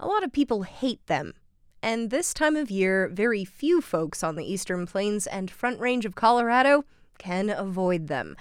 A lot of people hate them. And this time of year, very few folks on the eastern plains and front range of Colorado can avoid them.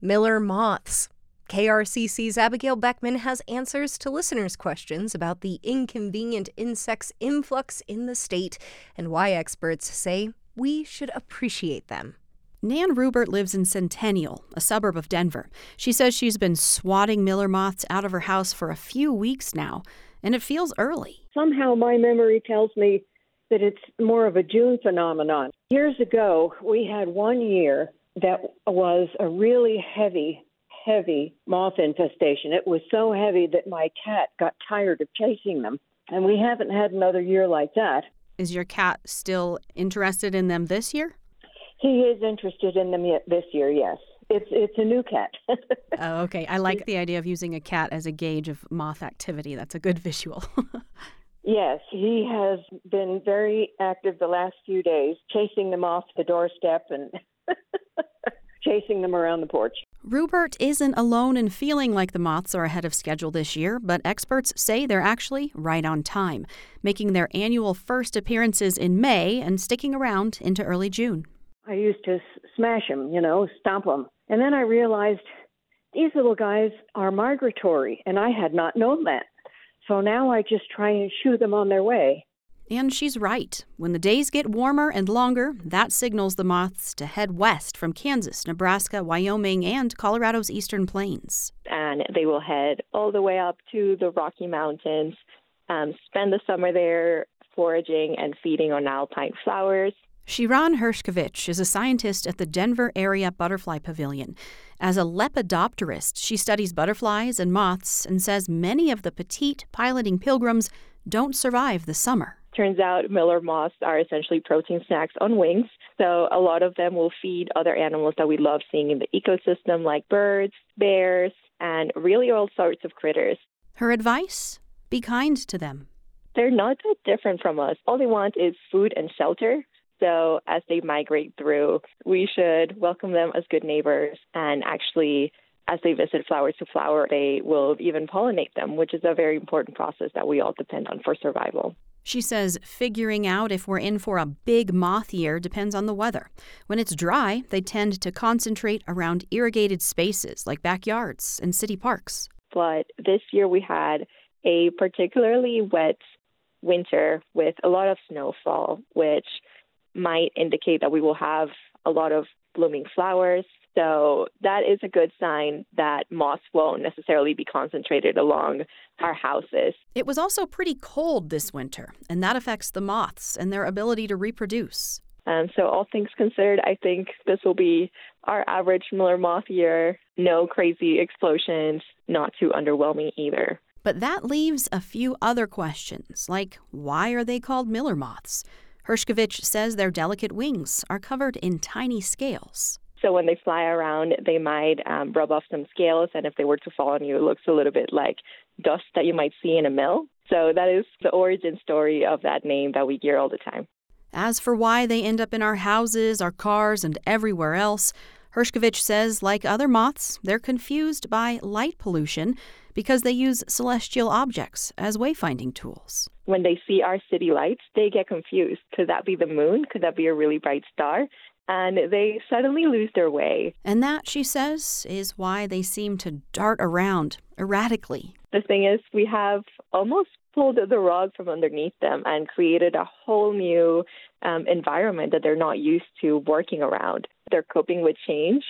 Miller moths. KRCC's Abigail Beckman has answers to listeners' questions about the inconvenient insects' influx in the state and why experts say we should appreciate them. Nan Rubert lives in Centennial, a suburb of Denver. She says she's been swatting miller moths out of her house for a few weeks now, and it feels early. Somehow my memory tells me that it's more of a June phenomenon. Years ago, we had one year that was a really heavy, heavy moth infestation. It was so heavy that my cat got tired of chasing them. And we haven't had another year like that. Is your cat still interested in them this year? He is interested in them this year, yes. It's it's a new cat. oh, okay. I like the idea of using a cat as a gauge of moth activity. That's a good visual. yes, he has been very active the last few days, chasing them off the doorstep and chasing them around the porch. Rupert isn't alone in feeling like the moths are ahead of schedule this year, but experts say they're actually right on time, making their annual first appearances in May and sticking around into early June. I used to smash them, you know, stomp them. And then I realized these little guys are migratory, and I had not known that. So now I just try and shoo them on their way. And she's right. When the days get warmer and longer, that signals the moths to head west from Kansas, Nebraska, Wyoming, and Colorado's eastern plains. And they will head all the way up to the Rocky Mountains, um, spend the summer there foraging and feeding on alpine flowers. Shiran Hershkovich is a scientist at the Denver Area Butterfly Pavilion. As a lepidopterist, she studies butterflies and moths and says many of the petite piloting pilgrims don't survive the summer. Turns out Miller moths are essentially protein snacks on wings. So a lot of them will feed other animals that we love seeing in the ecosystem, like birds, bears, and really all sorts of critters. Her advice? Be kind to them. They're not that different from us. All they want is food and shelter. So as they migrate through, we should welcome them as good neighbors and actually as they visit flowers to flower, they will even pollinate them, which is a very important process that we all depend on for survival. She says figuring out if we're in for a big moth year depends on the weather. When it's dry, they tend to concentrate around irrigated spaces like backyards and city parks. But this year we had a particularly wet winter with a lot of snowfall, which might indicate that we will have a lot of blooming flowers. So that is a good sign that moss won't necessarily be concentrated along our houses. It was also pretty cold this winter, and that affects the moths and their ability to reproduce. Um, so, all things considered, I think this will be our average Miller moth year. No crazy explosions, not too underwhelming either. But that leaves a few other questions, like why are they called Miller moths? Hershkovich says their delicate wings are covered in tiny scales. So when they fly around, they might um, rub off some scales, and if they were to fall on you, it looks a little bit like dust that you might see in a mill. So that is the origin story of that name that we hear all the time. As for why they end up in our houses, our cars, and everywhere else, Hershkovich says, like other moths, they're confused by light pollution because they use celestial objects as wayfinding tools. When they see our city lights, they get confused. Could that be the moon? Could that be a really bright star? And they suddenly lose their way. And that, she says, is why they seem to dart around erratically. The thing is, we have almost pulled the rug from underneath them and created a whole new um, environment that they're not used to working around. They're coping with change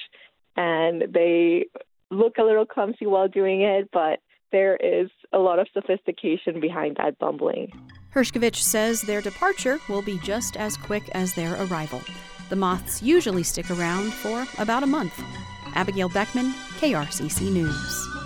and they look a little clumsy while doing it, but there is a lot of sophistication behind that bumbling. Hershkovich says their departure will be just as quick as their arrival. The moths usually stick around for about a month. Abigail Beckman, KRCC News.